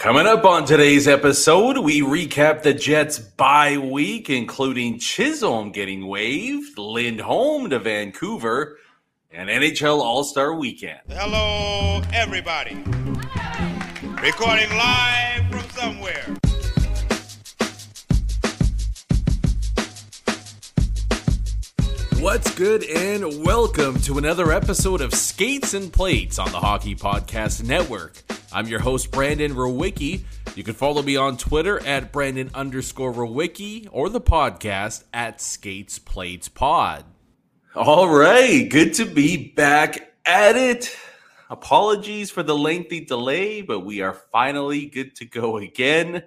Coming up on today's episode, we recap the Jets bye week, including Chisholm getting waived, Lindholm to Vancouver, and NHL All Star Weekend. Hello, everybody. Recording live from somewhere. What's good, and welcome to another episode of Skates and Plates on the Hockey Podcast Network. I'm your host, Brandon Rowicki. You can follow me on Twitter at Brandon underscore Rowicki or the podcast at Skates Plates Pod. All right, good to be back at it. Apologies for the lengthy delay, but we are finally good to go again.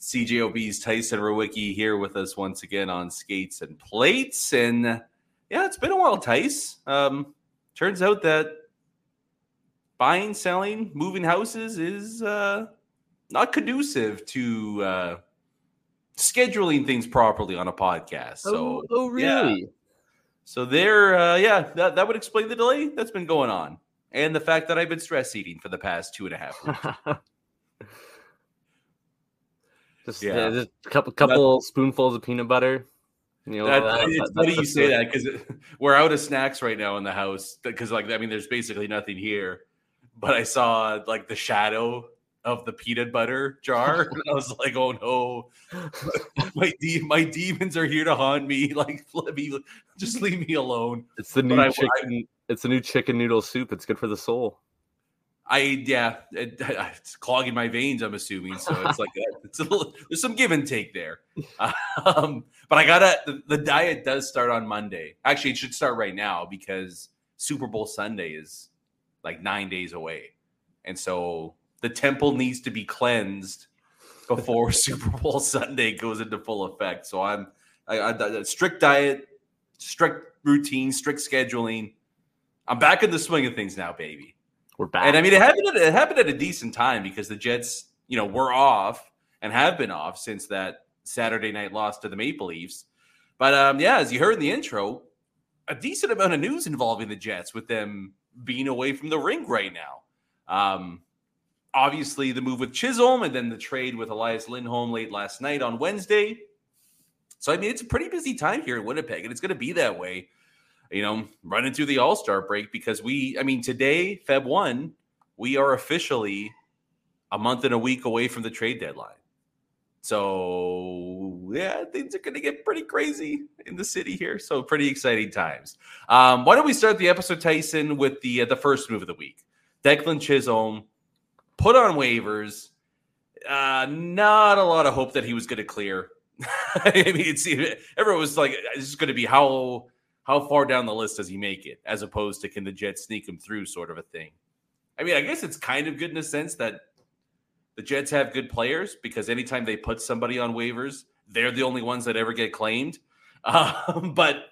CJOB's Tyson Rowicki here with us once again on Skates and Plates. And yeah, it's been a while, Tice. Um, turns out that buying, selling, moving houses is uh, not conducive to uh, scheduling things properly on a podcast. So, oh, oh really? Yeah. So there, uh, yeah, that, that would explain the delay that's been going on, and the fact that I've been stress eating for the past two and a half weeks. just, yeah. Uh, just a couple couple that, spoonfuls of peanut butter. You know, that, that, it's funny you say that because we're out of snacks right now in the house because, like, I mean, there's basically nothing here but I saw like the shadow of the peanut butter jar, and I was like, "Oh no, my de- my demons are here to haunt me! Like, let me just leave me alone." It's the new chicken. I, it's the new chicken noodle soup. It's good for the soul. I yeah, it, it's clogging my veins. I'm assuming so. It's like it's a little. There's some give and take there. Um, but I gotta. The, the diet does start on Monday. Actually, it should start right now because Super Bowl Sunday is like nine days away. And so the temple needs to be cleansed before Super Bowl Sunday goes into full effect. So I'm I, I, strict diet, strict routine, strict scheduling. I'm back in the swing of things now, baby. We're back. And I mean, it happened. At, it happened at a decent time because the Jets, you know, were off and have been off since that Saturday night loss to the Maple Leafs. But um, yeah, as you heard in the intro, a decent amount of news involving the Jets with them being away from the rink right now. Um, obviously, the move with Chisholm and then the trade with Elias Lindholm late last night on Wednesday. So, I mean, it's a pretty busy time here in Winnipeg, and it's going to be that way, you know, running through the All Star break because we, I mean, today, Feb 1, we are officially a month and a week away from the trade deadline. So yeah, things are going to get pretty crazy in the city here. So pretty exciting times. Um, why don't we start the episode, Tyson, with the uh, the first move of the week? Declan Chisholm put on waivers. Uh, not a lot of hope that he was going to clear. I mean, it's everyone was like, "It's just going to be how how far down the list does he make it?" As opposed to can the Jets sneak him through, sort of a thing. I mean, I guess it's kind of good in a sense that the Jets have good players because anytime they put somebody on waivers, they're the only ones that ever get claimed. Um, but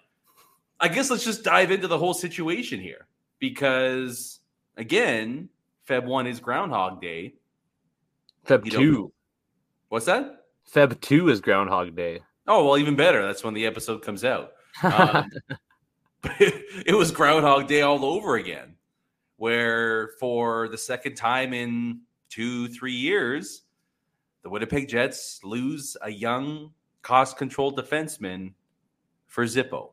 I guess let's just dive into the whole situation here because, again, Feb 1 is Groundhog Day. Feb you 2. What's that? Feb 2 is Groundhog Day. Oh, well, even better. That's when the episode comes out. Um, it was Groundhog Day all over again, where for the second time in two, three years, the Winnipeg Jets lose a young, cost controlled defenseman for Zippo.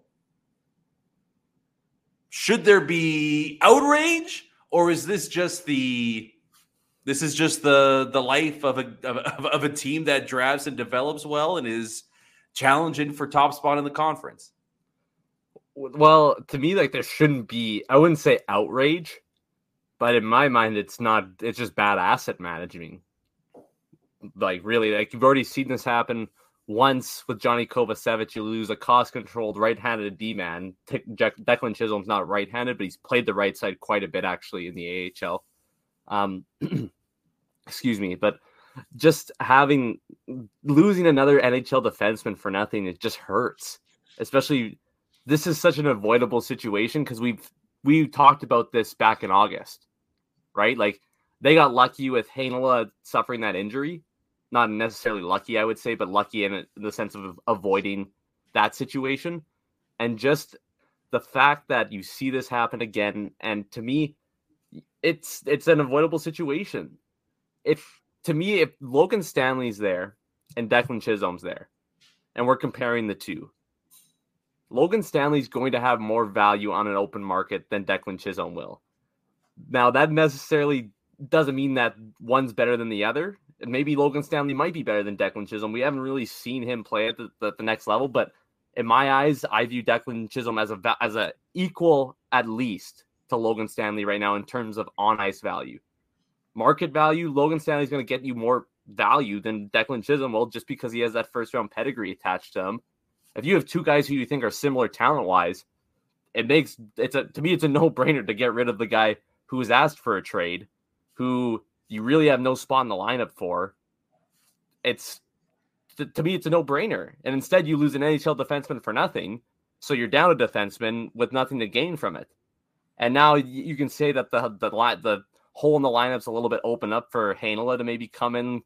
Should there be outrage, or is this just the This is just the the life of a of, of a team that drafts and develops well and is challenging for top spot in the conference. Well, to me, like there shouldn't be. I wouldn't say outrage, but in my mind, it's not. It's just bad asset managing. Like really, like you've already seen this happen once with Johnny Kovacevic. You lose a cost-controlled right-handed D-man. Declan Chisholm's not right-handed, but he's played the right side quite a bit actually in the AHL. Um, excuse me, but just having losing another NHL defenseman for nothing, it just hurts. Especially, this is such an avoidable situation because we've we talked about this back in August, right? Like they got lucky with Heinola suffering that injury. Not necessarily lucky, I would say, but lucky in, the sense of avoiding that situation. And just the fact that you see this happen again, and to me, it's it's an avoidable situation. If to me, if Logan Stanley's there and Declan Chisholm's there, and we're comparing the two, Logan Stanley's going to have more value on an open market than Declan Chisholm will. Now, that necessarily doesn't mean that one's better than the other. Maybe Logan Stanley might be better than Declan Chisholm. We haven't really seen him play at the, the, the next level, but in my eyes, I view Declan Chisholm as a as a equal at least to Logan Stanley right now in terms of on ice value market value, Logan Stanley's going to get you more value than Declan Chisholm will just because he has that first round pedigree attached to him. If you have two guys who you think are similar talent wise, it makes it's a to me it's a no brainer to get rid of the guy who was asked for a trade, who you really have no spot in the lineup for. It's to, to me it's a no brainer, and instead you lose an NHL defenseman for nothing, so you're down a defenseman with nothing to gain from it. And now you can say that the the the hole in the lineup's a little bit open up for Heinola to maybe come in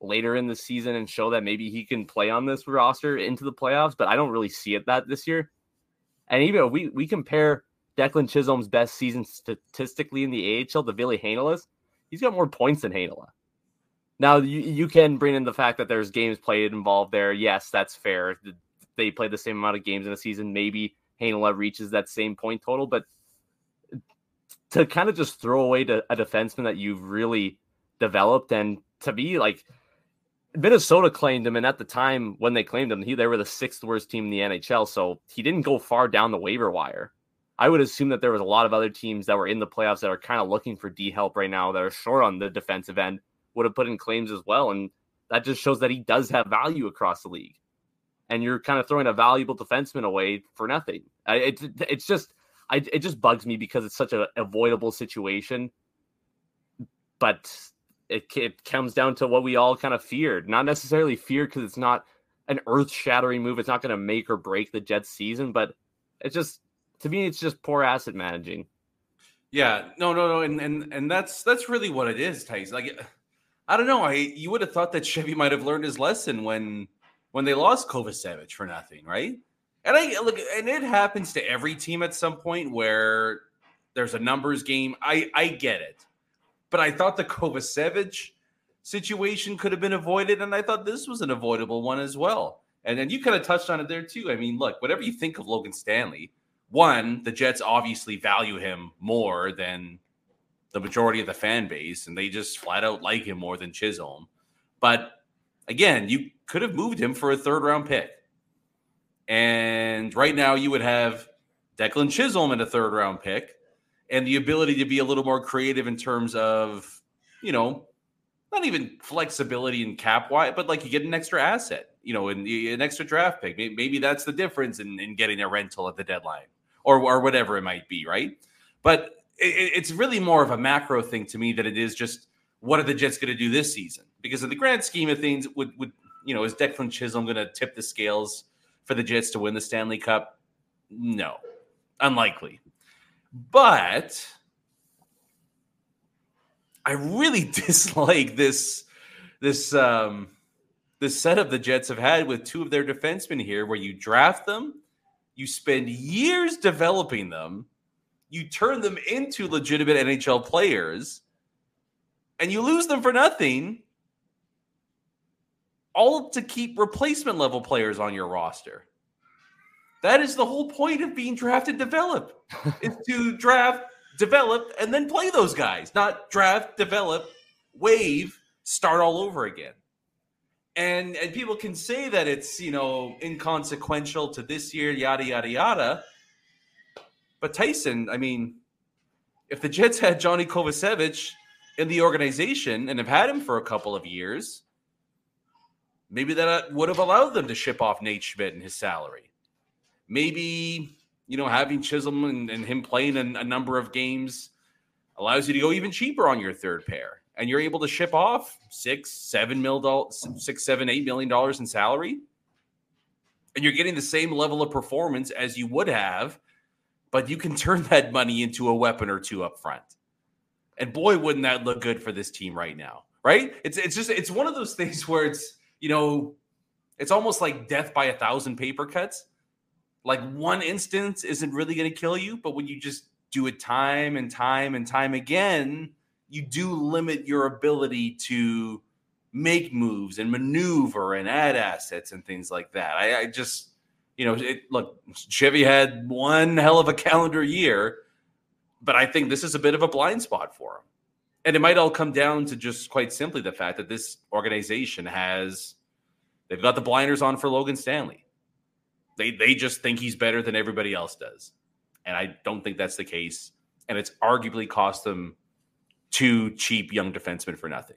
later in the season and show that maybe he can play on this roster into the playoffs, but I don't really see it that this year. And even we we compare Declan Chisholm's best season statistically in the AHL to Ville Heinola's, he's got more points than Heinola. Now you, you can bring in the fact that there's games played involved there. Yes, that's fair. They play the same amount of games in a season. Maybe Heinola reaches that same point total, but to kind of just throw away to a defenseman that you've really developed and to be like Minnesota claimed him, and at the time when they claimed him, he they were the sixth worst team in the NHL, so he didn't go far down the waiver wire. I would assume that there was a lot of other teams that were in the playoffs that are kind of looking for D help right now that are short on the defensive end would have put in claims as well, and that just shows that he does have value across the league. And you're kind of throwing a valuable defenseman away for nothing. It, it, it's just I, it just bugs me because it's such an avoidable situation. But it, it comes down to what we all kind of feared. Not necessarily feared because it's not an earth shattering move. It's not going to make or break the Jets season, but it's just, to me, it's just poor asset managing. Yeah, no, no, no, and and and that's that's really what it is, Tice. Like, I don't know. I you would have thought that Chevy might have learned his lesson when when they lost Kovacevic for nothing, right? And I look, and it happens to every team at some point where there's a numbers game. I I get it, but I thought the Kovacevic situation could have been avoided, and I thought this was an avoidable one as well. And then you kind of touched on it there too. I mean, look, whatever you think of Logan Stanley, one, the Jets obviously value him more than the majority of the fan base, and they just flat out like him more than Chisholm. But again, you could have moved him for a third round pick. And right now, you would have Declan Chisholm in a third round pick and the ability to be a little more creative in terms of, you know, not even flexibility and cap wise, but like you get an extra asset, you know, and an extra draft pick. Maybe that's the difference in, in getting a rental at the deadline or, or whatever it might be, right? But it, it's really more of a macro thing to me that it is just what are the Jets going to do this season? Because in the grand scheme of things, would would you know is Declan Chisholm going to tip the scales for the Jets to win the Stanley Cup? No, unlikely. But I really dislike this this um this setup the Jets have had with two of their defensemen here, where you draft them, you spend years developing them, you turn them into legitimate NHL players, and you lose them for nothing all to keep replacement level players on your roster. That is the whole point of being drafted develop is to draft, develop, and then play those guys, not draft, develop, waive start all over again. And and people can say that it's, you know, inconsequential to this year, yada yada yada. But Tyson, I mean, if the Jets had Johnny Kovacevic in the organization and have had him for a couple of years, maybe that uh, would have allowed them to ship off Nate Schmidt and his salary. Maybe, you know, having Chisholm and, and him playing a number of games allows you to go even cheaper on your third pair. And you're able to ship off six, seven mil dollars, six, seven, eight million dollars in salary. And you're getting the same level of performance as you would have but you can turn that money into a weapon or two up front. And boy, wouldn't that look good for this team right now, right? It's it's just it's one of those things where it's you know, it's almost like death by a thousand paper cuts. Like one instance isn't really going to kill you, but when you just do it time and time and time again, you do limit your ability to make moves and maneuver and add assets and things like that. I, I just you know, it, look, Chevy had one hell of a calendar year, but I think this is a bit of a blind spot for him. And it might all come down to just quite simply the fact that this organization has they've got the blinders on for Logan Stanley. They they just think he's better than everybody else does. And I don't think that's the case. And it's arguably cost them two cheap young defensemen for nothing.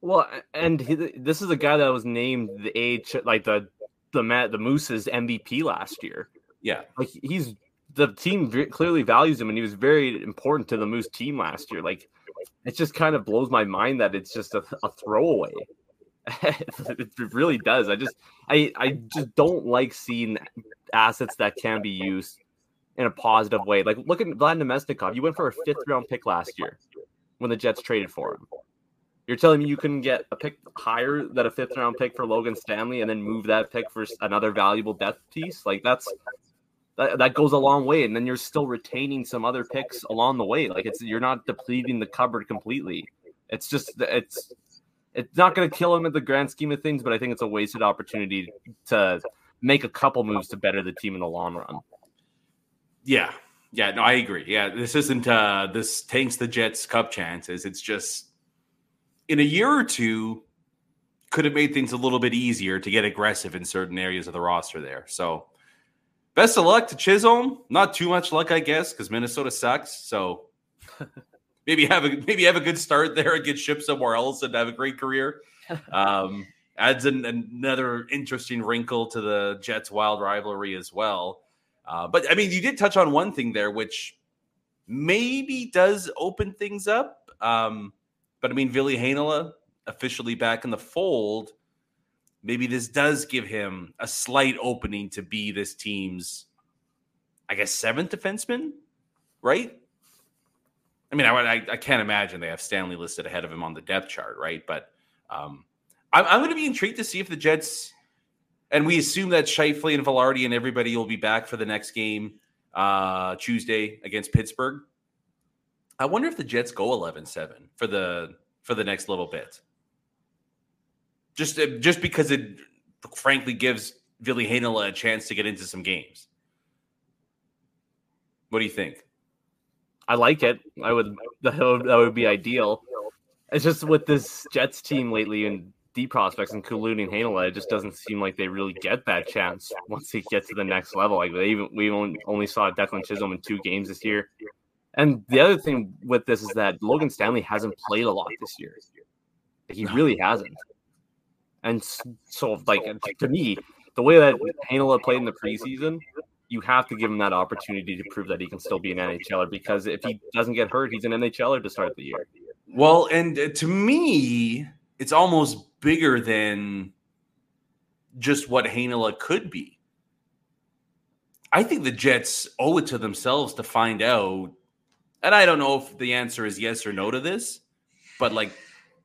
Well, and he, this is a guy that was named the age like the the Matt the Moose's MVP last year. Yeah, like he's the team clearly values him, and he was very important to the Moose team last year. Like it just kind of blows my mind that it's just a, a throwaway. it really does. I just I I just don't like seeing assets that can be used in a positive way. Like look at Vlad Namestnikov. You went for a fifth round pick last year when the Jets traded for him. You're telling me you couldn't get a pick higher than a fifth round pick for Logan Stanley and then move that pick for another valuable depth piece? Like that's that, that goes a long way. And then you're still retaining some other picks along the way. Like it's you're not depleting the cupboard completely. It's just it's it's not going to kill him in the grand scheme of things, but I think it's a wasted opportunity to make a couple moves to better the team in the long run. Yeah. Yeah, no, I agree. Yeah, this isn't uh this tanks the Jets cup chances. It's just in a year or two could have made things a little bit easier to get aggressive in certain areas of the roster there. So best of luck to Chisholm. Not too much luck, I guess, because Minnesota sucks. So maybe have a maybe have a good start there and get shipped somewhere else and have a great career. Um, adds an, another interesting wrinkle to the Jets wild rivalry as well. Uh, but I mean, you did touch on one thing there, which maybe does open things up. Um, but I mean, Ville Heinola officially back in the fold. Maybe this does give him a slight opening to be this team's, I guess, seventh defenseman, right? I mean, I, I, I can't imagine they have Stanley listed ahead of him on the depth chart, right? But um, I'm, I'm going to be intrigued to see if the Jets, and we assume that Scheifele and Vilardi and everybody will be back for the next game uh, Tuesday against Pittsburgh. I wonder if the Jets go 11-7 for the for the next little bit. Just uh, just because it frankly gives Heinola a chance to get into some games. What do you think? I like it. I would, that would be ideal. It's just with this Jets team lately and deep prospects, including Heinola, it just doesn't seem like they really get that chance once they get to the next level. Like they even we only only saw Declan Chisholm in two games this year. And the other thing with this is that Logan Stanley hasn't played a lot this year. He really hasn't. And so, like, to me, the way that Heinola played in the preseason, you have to give him that opportunity to prove that he can still be an NHLer because if he doesn't get hurt, he's an NHLer to start the year. Well, and uh, to me, it's almost bigger than just what Heinola could be. I think the Jets owe it to themselves to find out and I don't know if the answer is yes or no to this, but like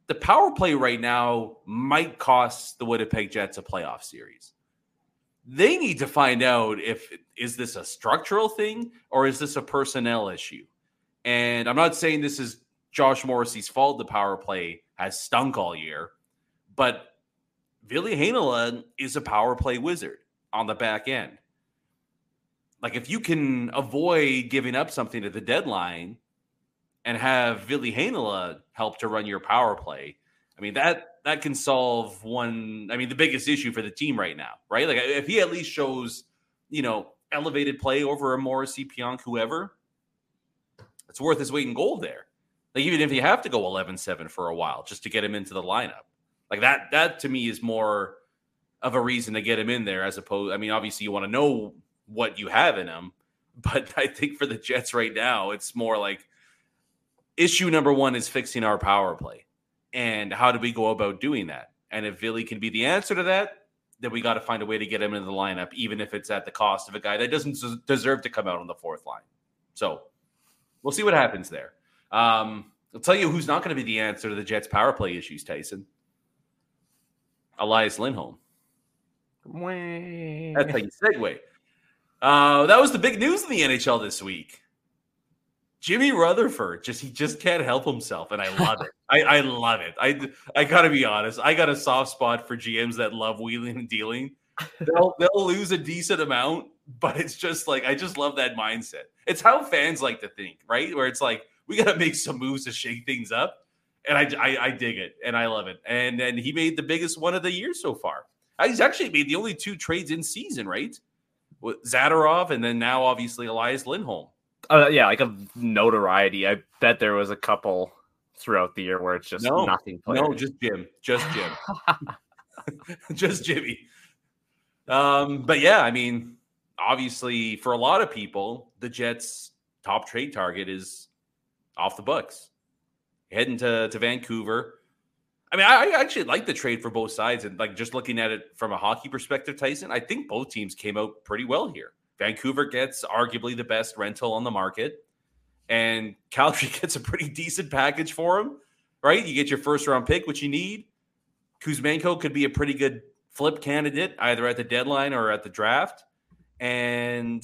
the power play right now might cost the Winnipeg Jets a playoff series. They need to find out if is this a structural thing or is this a personnel issue. And I'm not saying this is Josh Morrissey's fault. The power play has stunk all year, but Ville Heinola is a power play wizard on the back end. Like if you can avoid giving up something at the deadline and have Ville Heinola help to run your power play, I mean that that can solve one. I mean the biggest issue for the team right now, right? Like if he at least shows, you know, elevated play over a Morrissey, Pionk, whoever, it's worth his weight in gold there. Like even if you have to go 11-7 for a while just to get him into the lineup, like that. That to me is more of a reason to get him in there as opposed. I mean, obviously you want to know what you have in him, but I think for the Jets right now, it's more like issue number one is fixing our power play. And how do we go about doing that? And if Ville can be the answer to that, then we got to find a way to get him into the lineup, even if it's at the cost of a guy that doesn't deserve to come out on the fourth line. So we'll see what happens there. Um, I'll tell you who's not going to be the answer to the Jets' power play issues, Tyson. Elias Lindholm. That's how you segue. Uh, that was the big news in the NHL this week. Jimmy Rutherford just he just can't help himself, and I love it. I, I love it. I I gotta be honest. I got a soft spot for GMs that love wheeling and dealing. They'll they'll lose a decent amount, but it's just like I just love that mindset. It's how fans like to think, right? Where it's like we gotta make some moves to shake things up, and I I, I dig it and I love it. And and he made the biggest one of the year so far. Uh, he's actually made the only two trades in season, right? With Zadorov and then now obviously Elias Lindholm uh, yeah, like a notoriety. I bet there was a couple throughout the year where it's just no, nothing. Players. No, just Jim, just Jim, just Jimmy. Um, but yeah, I mean, obviously, for a lot of people, the Jets' top trade target is off the books, heading to to Vancouver. I mean, I, I actually like the trade for both sides, and like just looking at it from a hockey perspective, Tyson, I think both teams came out pretty well here. Vancouver gets arguably the best rental on the market, and Calgary gets a pretty decent package for him, right? You get your first round pick, which you need. Kuzmenko could be a pretty good flip candidate either at the deadline or at the draft, and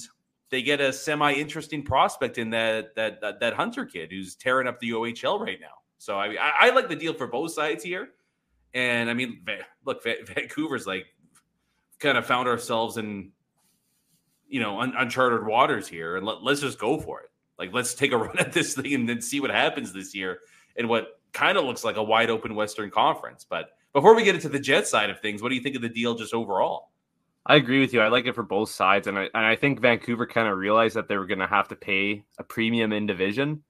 they get a semi interesting prospect in that, that that that Hunter kid who's tearing up the OHL right now. So I I, I like the deal for both sides here, and I mean, look, Vancouver's like kind of found ourselves in you know un- uncharted waters here, and let, let's just go for it. Like let's take a run at this thing and then see what happens this year in what kind of looks like a wide open Western Conference. But before we get into the Jet side of things, what do you think of the deal just overall? I agree with you. I like it for both sides, and I and I think Vancouver kind of realized that they were going to have to pay a premium in division,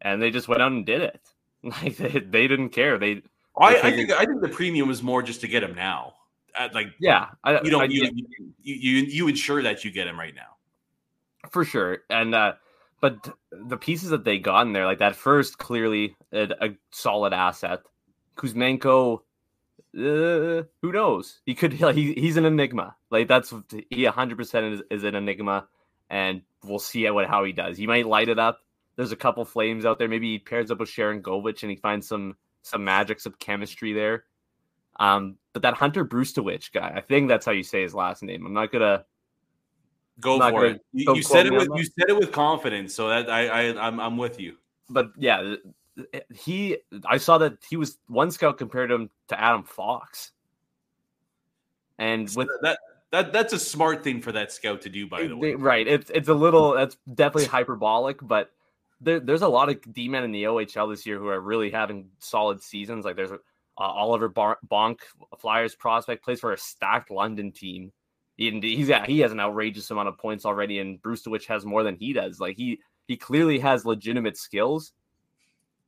and they just went out and did it. Like they, they didn't care. They, they I, I, think I think the premium was more just to get him now like yeah, I, you don't I, you, you, you you ensure that you get him right now for sure. And uh, but the pieces that they got in there, like that first, clearly a, a solid asset. Kuzmenko, uh, who knows? He could he, he's an enigma. Like that's he 100 percent is, is an enigma, and we'll see what how he does. He might light it up. There's a couple flames out there. Maybe he pairs up with Sharangovich and he finds some some magic, some chemistry there. Um, but that Hunter Brzustewicz guy, I think that's how you say his last name. I'm not gonna go for gonna, it. You, you said it with you said it with confidence, so that I, I I'm I'm with you. But yeah, he I saw that he was one scout compared him to Adam Fox, and with that that that's a smart thing for that scout to do. By the way, right? It's it's a little that's definitely hyperbolic, but. There, there's a lot of D men in the OHL this year who are really having solid seasons. Like there's uh, Oliver Bonk, Flyers prospect, plays for a stacked London team. He, he's got, he has an outrageous amount of points already, and Bruce Brzustewicz has more than he does. Like he he clearly has legitimate skills.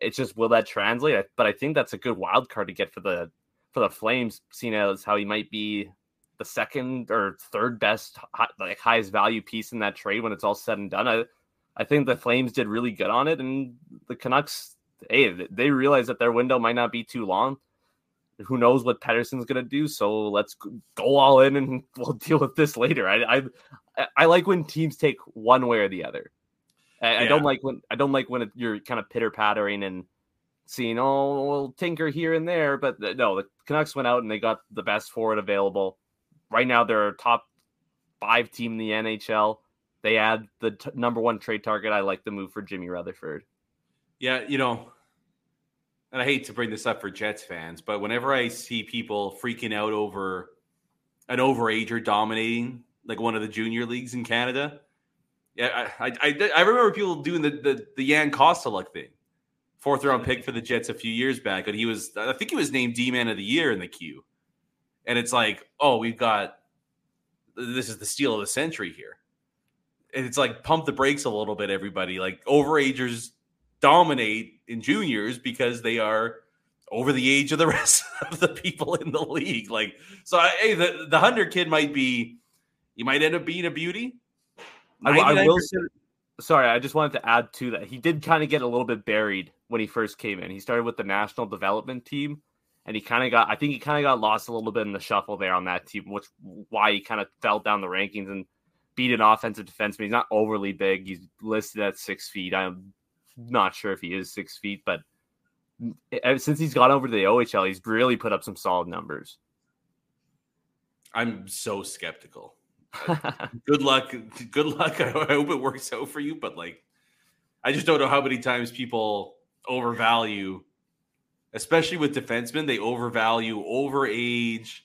It's just will that translate? But I think that's a good wild card to get for the for the Flames, seeing as how he might be the second or third best, like highest value piece in that trade when it's all said and done. I I think the Flames did really good on it, and the Canucks, hey, they realize that their window might not be too long who knows what Pettersson's gonna do? So let's go all in and we'll deal with this later. I I, I like when teams take one way or the other. I, yeah. I don't like when I don't like when it, you're kind of pitter pattering and seeing oh we'll tinker here and there. But no, the Canucks went out and they got the best forward available. Right now, they're a top five team in the NHL. They add the t- number one trade target. I like the move for Jimmy Rutherford. Yeah, you know, and I hate to bring this up for Jets fans, but whenever I see people freaking out over an overager dominating like one of the junior leagues in Canada, yeah, I I, I, remember people doing the, the the Jan Kostalek thing, fourth round pick for the Jets a few years back, and he was I think he was named D man of the year in the queue. And it's like, oh, we've got this is the steal of the century here. And it's like pump the brakes a little bit, everybody. Like overagers dominate in juniors because they are over the age of the rest of the people in the league. Like, so hey, the the hundred kid might be, you might end up being a beauty. I, I will say, sorry, I just wanted to add to that. He did kind of get a little bit buried when he first came in. He started with the national development team, and he kind of got, I think he kind of got lost a little bit in the shuffle there on that team, which why he kind of fell down the rankings and beat an offensive defenseman. He's not overly big. He's listed at six feet. I'm not sure if he is six feet, but since he's gone over to the OHL, he's really put up some solid numbers. I'm so skeptical. good luck. Good luck. I hope it works out for you. But like, I just don't know how many times people overvalue, especially with defensemen, they overvalue overage,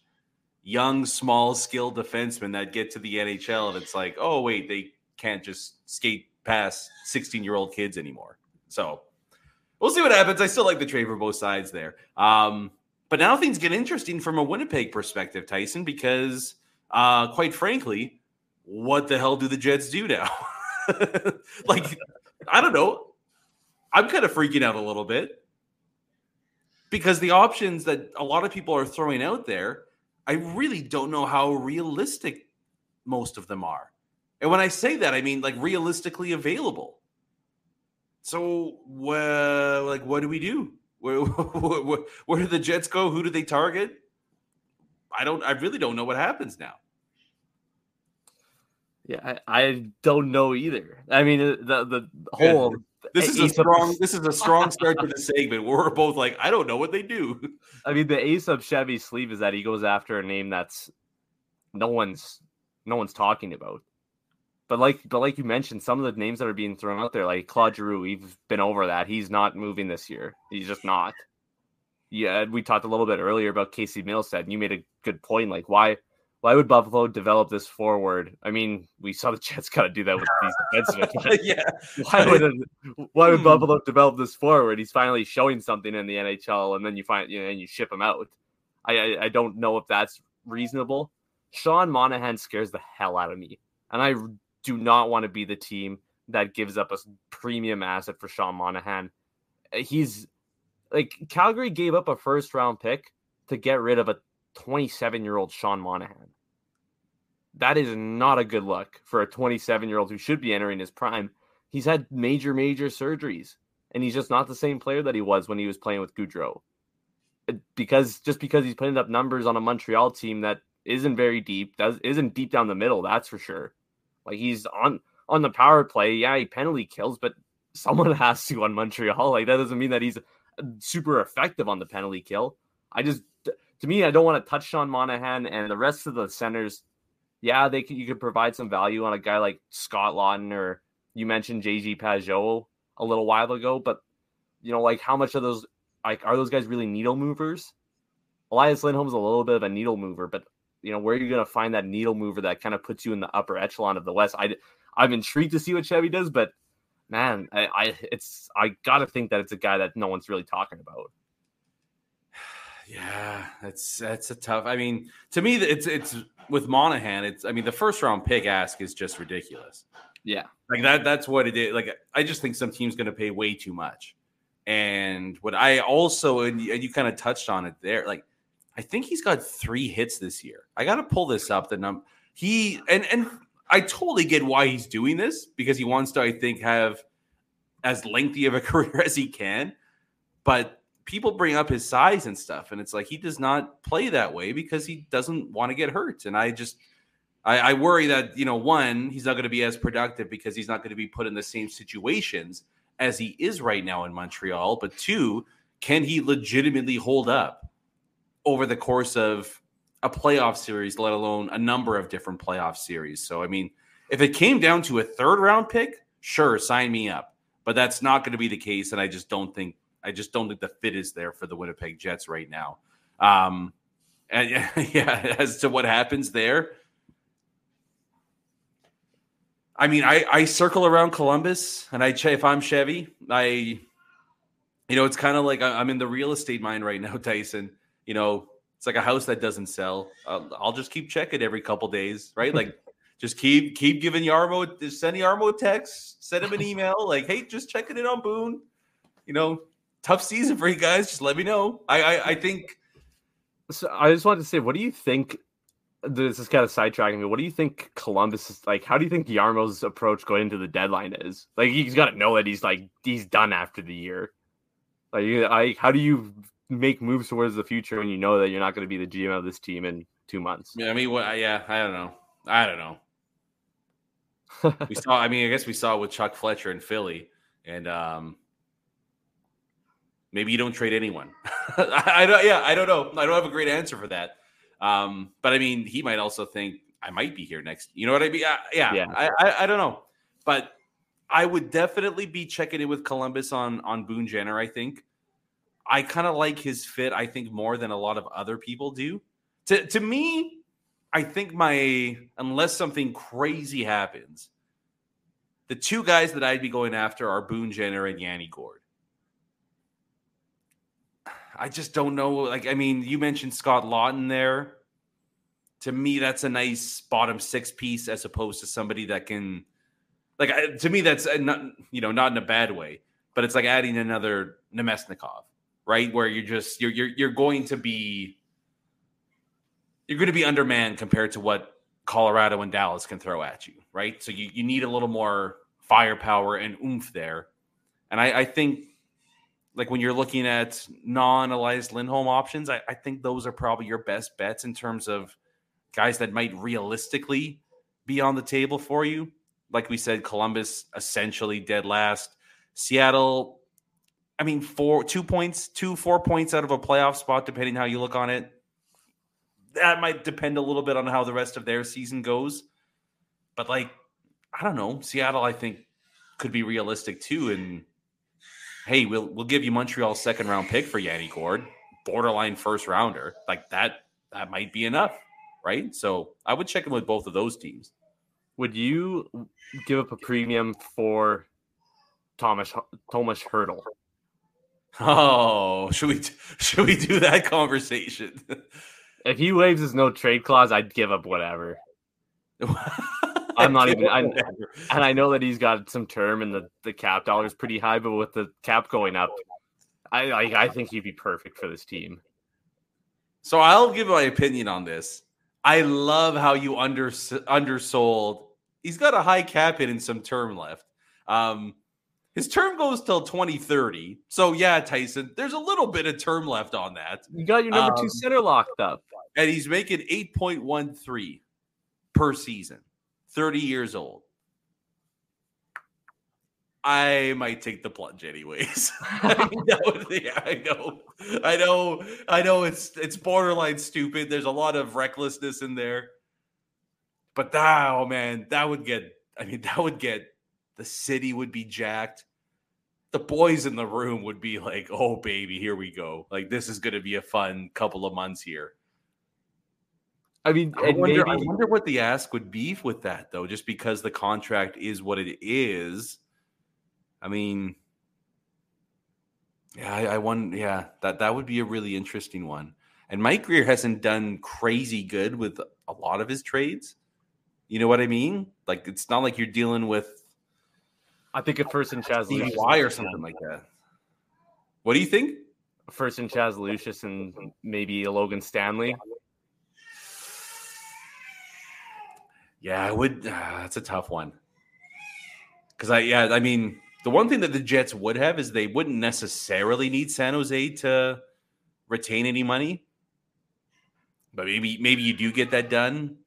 young, small, skilled defensemen that get to the NHL. And it's like, oh, wait, they can't just skate past 16 year old kids anymore. So we'll see what happens. I still like the trade for both sides there. Um, but now things get interesting from a Winnipeg perspective, Tyson, because uh, quite frankly, what the hell do the Jets do now? like, I don't know. I'm kind of freaking out a little bit because the options that a lot of people are throwing out there, I really don't know how realistic most of them are. And when I say that, I mean like realistically available. So, well, like, what do we do? Where, where, where do the Jets go? Who do they target? I don't. I really don't know what happens now. Yeah, I, I don't know either. I mean, the the whole. Yeah. This is a strong. This is a strong start to the segment. We're both like, I don't know what they do. I mean, the ace of Chevy's sleeve is that he goes after a name that's no one's no one's talking about. But like, but like you mentioned, some of the names that are being thrown out there, like Claude Giroux, we've been over that. He's not moving this year. He's just not. Yeah, we talked a little bit earlier about Casey Mittelstadt, and you made a good point. Like, why, why would Buffalo develop this forward? I mean, we saw the Jets got to do that with these defensemen. yeah. Why would why would hmm. Buffalo develop this forward? He's finally showing something in the NHL, and then you find you know, and you ship him out. I, I I don't know if that's reasonable. Sean Monahan scares the hell out of me, and I do not want to be the team that gives up a premium asset for Sean Monahan. He's like Calgary gave up a first round pick to get rid of a 27 year old Sean Monahan. That is not a good look for a 27 year old who should be entering his prime. He's had major, major surgeries, and he's just not the same player that he was when he was playing with Gaudreau. Uh, because just because he's putting up numbers on a Montreal team that isn't very deep, does isn't deep down the middle, that's for sure. Like he's on on the power play. Yeah, he penalty kills, but someone has to on Montreal. Like that doesn't mean that he's super effective on the penalty kill. I just to me, I don't want to touch Sean Monahan and the rest of the centers. Yeah, they could you could provide some value on a guy like Scott Laughton or you mentioned JG Pageau a little while ago, but you know, like how much of those like are those guys really needle movers? Elias Lindholm's a little bit of a needle mover, but you know, where are you going to find that needle mover that kind of puts you in the upper echelon of the West? I, I'm intrigued to see what Chevy does, but man, I, I it's I got to think that it's a guy that no one's really talking about. Yeah, that's that's a tough. I mean, to me, it's it's with Monahan. It's I mean, the first round pick ask is just ridiculous. Yeah, like that. That's what it is. Like I just think some team's going to pay way too much. And what I also and you kind of touched on it there, like I think he's got three hits this year. I got to pull this up. The number he and and I totally get why he's doing this because he wants to, I think, have as lengthy of a career as he can. But people bring up his size and stuff, and it's like he does not play that way because he doesn't want to get hurt. And I just I, I worry that you know one he's not going to be as productive because he's not going to be put in the same situations as he is right now in Montreal. But two, can he legitimately hold up? over the course of a playoff series, let alone a number of different playoff series. So, I mean, if it came down to a third round pick, sure, sign me up. But that's not going to be the case, and I just don't think I just don't think the fit is there for the Winnipeg Jets right now. Um, and yeah, as to what happens there, I mean, I I circle around Columbus, and I if I'm Chevy, I you know, it's kind of like I'm in the real estate mind right now, Tyson. You know, it's like a house that doesn't sell. I'll, I'll just keep checking every couple days, right? Like, just keep keep giving Jarmo, send Jarmo a text, send him an email, like, hey, just checking in on Boone. You know, tough season for you guys. Just let me know. I I, I think. So I just wanted to say, what do you think? This is kind of sidetracking me. What do you think Columbus is like? How do you think Jarmo's approach going into the deadline is? Like, he's got to know that he's like he's done after the year. Like, I how do you make moves towards the future when you know that you're not going to be the GM of this team in two months? Yeah, I mean, what? Yeah, I don't know. I don't know. we saw. I mean, I guess we saw with Chuck Fletcher in Philly, and um, maybe you don't trade anyone. I, I, don't. Yeah, I don't know. I don't have a great answer for that. Um, but I mean, he might also think I might be here next. You know what I mean? Uh, yeah. Yeah. I, I, I don't know, but I would definitely be checking in with Columbus on on Boone Jenner. I think I kind of like his fit. I think more than a lot of other people do. To to me, I think my unless something crazy happens, the two guys that I'd be going after are Boone Jenner and Yanni Gourde. I just don't know. Like, I mean, you mentioned Scott Laughton there. To me, that's a nice bottom six piece as opposed to somebody that can, like, to me, that's uh, not you know not in a bad way, but it's like adding another Namestnikov, right? Where you're just you're you're you're going to be you're going to be undermanned compared to what Colorado and Dallas can throw at you, right? So you, you need a little more firepower and oomph there. And I, I think, like when you're looking at non Elias Lindholm options, I, I think those are probably your best bets in terms of guys that might realistically be on the table for you. Like we said, Columbus essentially dead last. Seattle, I mean, four, two points, two, four points out of a playoff spot, depending how you look on it that might depend a little bit on how the rest of their season goes. But like, I don't know. Seattle, I think, could be realistic too. And hey, we'll we'll give you Montreal's second round pick for Yanni Gourde, borderline first rounder. Like that, that might be enough, right? So I would check in with both of those teams. Would you give up a premium for Thomas Thomas Hertl? Oh, should we should we do that conversation? If he waives his no trade clause, I'd give up whatever. I'm not even. I, and I know that he's got some term, and the, the cap dollar is pretty high. But with the cap going up, I, I I think he'd be perfect for this team. So I'll give my opinion on this. I love how you under undersold. He's got a high cap hit and some term left. Um, his term goes till 2030. So yeah, Tyson, there's a little bit of term left on that. You got your number um, two center locked up and he's making 8.13 per season, 30 years old. I might take the plunge anyways. I know, I know, I know, I know. It's it's borderline stupid. There's a lot of recklessness in there, but that, oh man, that would get. I mean, that would get the city would be jacked. The boys in the room would be like, "Oh baby, here we go! Like this is going to be a fun couple of months here." I mean, I wonder, maybe... I wonder what the ask would be with that though, just because the contract is what it is. I mean, yeah, I, I won. Yeah, that that would be a really interesting one. And Mike Grier hasn't done crazy good with a lot of his trades. You know what I mean? Like it's not like you're dealing with. I think a first in Chaz Lucius or something like that. What do you think? First in Chaz Lucius and maybe a Logan Stanley. Yeah, I would. Uh, that's a tough one. Because I, yeah, I mean, the one thing that the Jets would have is they wouldn't necessarily need San Jose to retain any money, but maybe maybe you do get that done.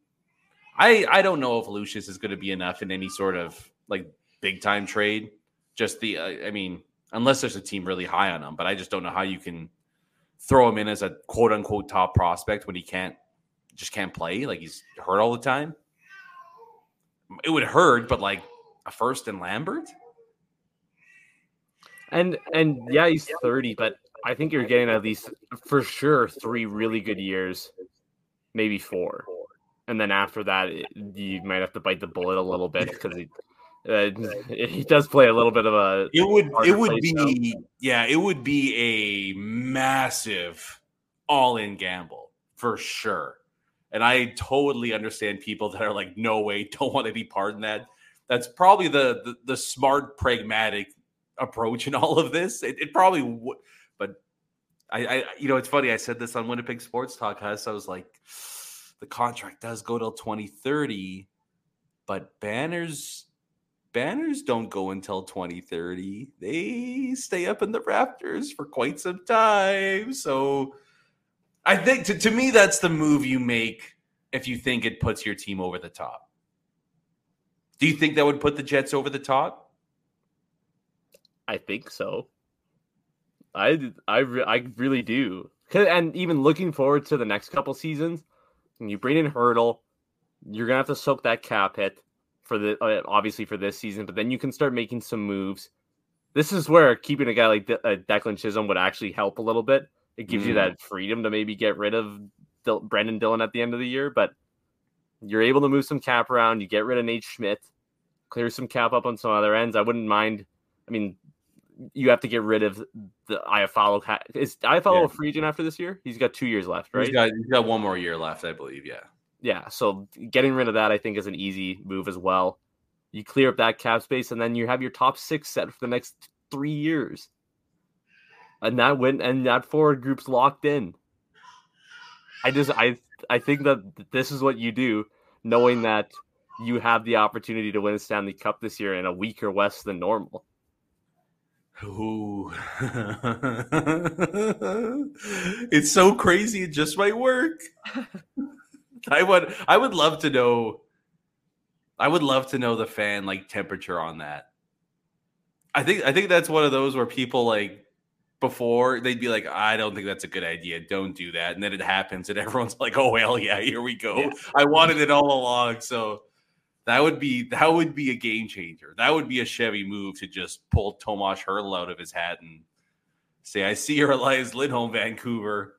I I don't know if Lucius is going to be enough in any sort of like big time trade. Just the, uh, I mean, unless there's a team really high on him, but I just don't know how you can throw him in as a quote unquote top prospect when he can't just can't play. Like he's hurt all the time it would hurt, but like a first in Lambert. And and yeah, he's 30, but I think you're getting at least for sure three really good years, maybe four. And then after that, you might have to bite the bullet a little bit because Uh, he does play a little bit of a. It would it would be yeah, it would be a massive all-in gamble for sure. And I totally understand people that are like, no way, don't want to be part in that. That's probably the the, the smart, pragmatic approach in all of this. It, it probably would, but I, I, you know, it's funny. I said this on Winnipeg Sports Talk. I was like, the contract does go till 2030, but banners banners don't go until 2030. They stay up in the rafters for quite some time. So I think to, to me, that's the move you make if you think it puts your team over the top. Do you think that would put the Jets over the top? I think so. I I, I really do. And even looking forward to the next couple seasons, you bring in Hertl, you're gonna have to soak that cap hit for the uh, obviously for this season, but then you can start making some moves. This is where keeping a guy like De- uh, Declan Chisholm would actually help a little bit. It gives mm. you that freedom to maybe get rid of Dil- Brendan Dillon at the end of the year, but you're able to move some cap around. You get rid of Nate Schmidt, clear some cap up on some other ends. I wouldn't mind. I mean, you have to get rid of the Iafallo. Is Iafallo yeah. a free agent after this year? He's got two years left, right? He's got, he's got one more year left, I believe. Yeah. Yeah. So getting rid of that, I think, is an easy move as well. You clear up that cap space, and then you have your top six set for the next three years. And that went and that forward group's locked in. I just I I think that this is what you do, knowing that you have the opportunity to win a Stanley Cup this year in a weaker West than normal. Ooh. it's so crazy it just might work. I would I would love to know I would love to know the fan like temperature on that. I think I think that's one of those where people like before they'd be like, I don't think that's a good idea. Don't do that. And then it happens and everyone's like, Oh hell yeah, here we go. I wanted it all along. So that would be that would be a game changer. That would be a Chevy move to just pull Tomas Hertl out of his hat and say, "I see your Elias Lindholm, Vancouver.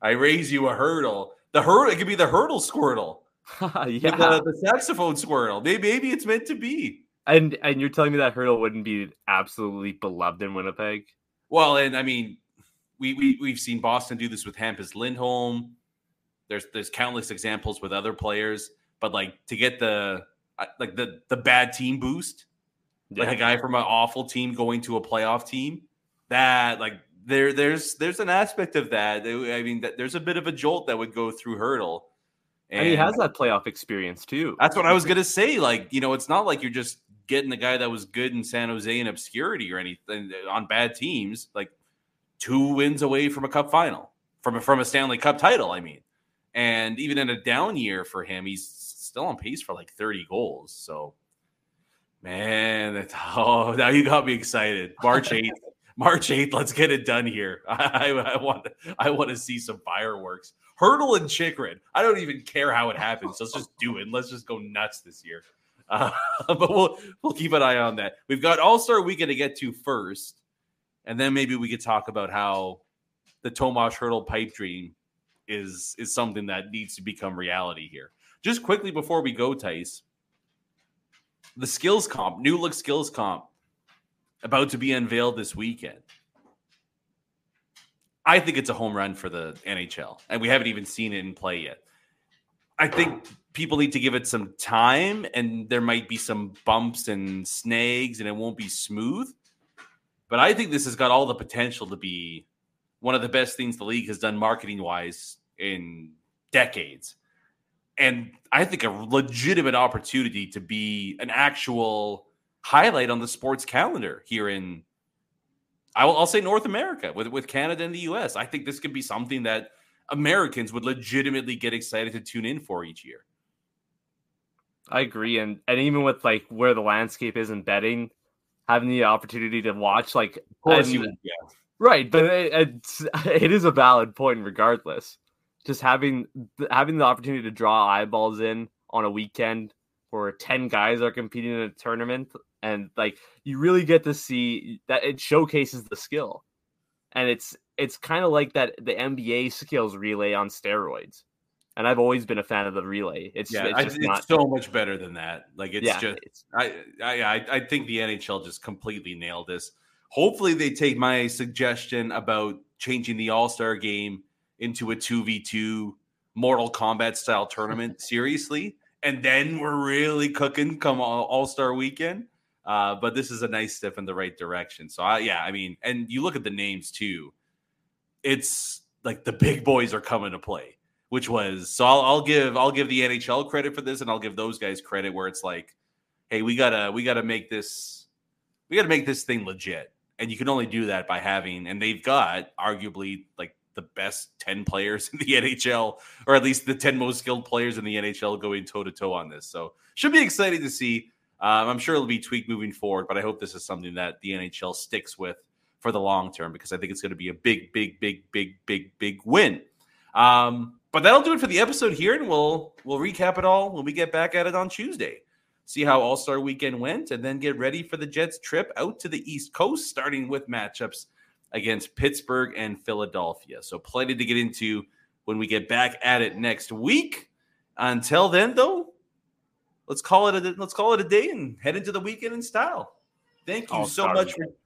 I raise you a Hertl. The Hertl. It could be the Hertl squirtle. yeah, the, the, saxophone squirtle. Maybe maybe it's meant to be. And and you're telling me that Hertl wouldn't be absolutely beloved in Winnipeg? Well, and I mean, we we we've seen Boston do this with Hampus Lindholm. There's there's countless examples with other players, but like to get the uh, like the the bad team boost, yeah. like a guy from an awful team going to a playoff team. That like there there's there's an aspect of that. I mean, that there's a bit of a jolt that would go through Hertl. And, and he has that playoff experience too. That's what I was gonna say. Like, you know, it's not like you're just getting the guy that was good in San Jose in obscurity or anything uh, on bad teams. Like two wins away from a cup final, from a, from a Stanley Cup title. I mean, and even in a down year for him, he's still on pace for like 30 goals. So, man, that's, oh, now you got me excited. March 8th. March 8th, let's get it done here. I, I want I want to see some fireworks. Hertl and Chychrun. I don't even care how it happens. Let's just do it. Let's just go nuts this year. Uh, but we'll we'll keep an eye on that. We've got All Star Weekend to get to first, and then maybe we could talk about how the Tomas Hertl pipe dream is is something that needs to become reality here. Just quickly before we go, Tice, the skills comp, new look skills comp, about to be unveiled this weekend. I think it's a home run for the NHL, and we haven't even seen it in play yet. I think people need to give it some time, and there might be some bumps and snags, and it won't be smooth. But I think this has got all the potential to be one of the best things the league has done marketing wise in decades and I think a legitimate opportunity to be an actual highlight on the sports calendar here in I will, I'll say North America with with Canada and the US. I think this could be something that Americans would legitimately get excited to tune in for each year. I agree, and and even with like where the landscape is in betting, having the opportunity to watch like, and, you, yeah. right, but it, it's it is a valid point regardless. Just having having the opportunity to draw eyeballs in on a weekend where 10 guys are competing in a tournament and like you really get to see that it showcases the skill. And it's it's kind of like that the nba skills relay on steroids and I've always been a fan of the relay. It's yeah, it's, I, it's not. so much better than that. Like it's yeah, just it's- I, I I I think the NHL just completely nailed this. Hopefully, they take my suggestion about changing the All Star game into a two v two Mortal Kombat style tournament seriously, and then we're really cooking come All Star weekend. Uh, but this is a nice step in the right direction. So I, yeah, I mean, and you look at the names too. It's like the big boys are coming to play, which was so. I'll, I'll give I'll give the NHL credit for this, and I'll give those guys credit where it's like, hey, we gotta we gotta make this we gotta make this thing legit, and you can only do that by having, and they've got arguably like the best 10 players in the NHL, or at least the 10 most skilled players in the NHL going toe to toe on this. So, should be exciting to see. Um, I'm sure it'll be tweaked moving forward, but I hope this is something that the NHL sticks with for the long term because I think it's going to be a big, big, big, big, big, big win. Um, but that'll do it for the episode here, and we'll we'll recap it all when we get back at it on Tuesday. See how All Star Weekend went, and then get ready for the Jets' trip out to the East Coast, starting with matchups against Pittsburgh and Philadelphia. So plenty to get into when we get back at it next week. Until then, though, let's call it a let's call it a day and head into the weekend in style. Thank you so All-Star much weekend. for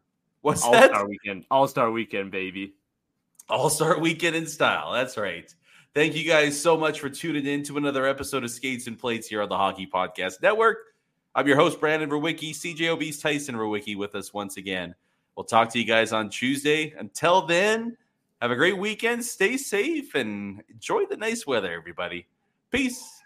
what's All that? Star weekend. All Star weekend, baby. All Star Weekend in style. That's right. Thank you guys so much for tuning in to another episode of Skates and Plates here on the Hockey Podcast Network. I'm your host, Brandon Rowicki, CJOB's Tyson Rowicki with us once again. We'll talk to you guys on Tuesday. Until then, have a great weekend. Stay safe and enjoy the nice weather, everybody. Peace.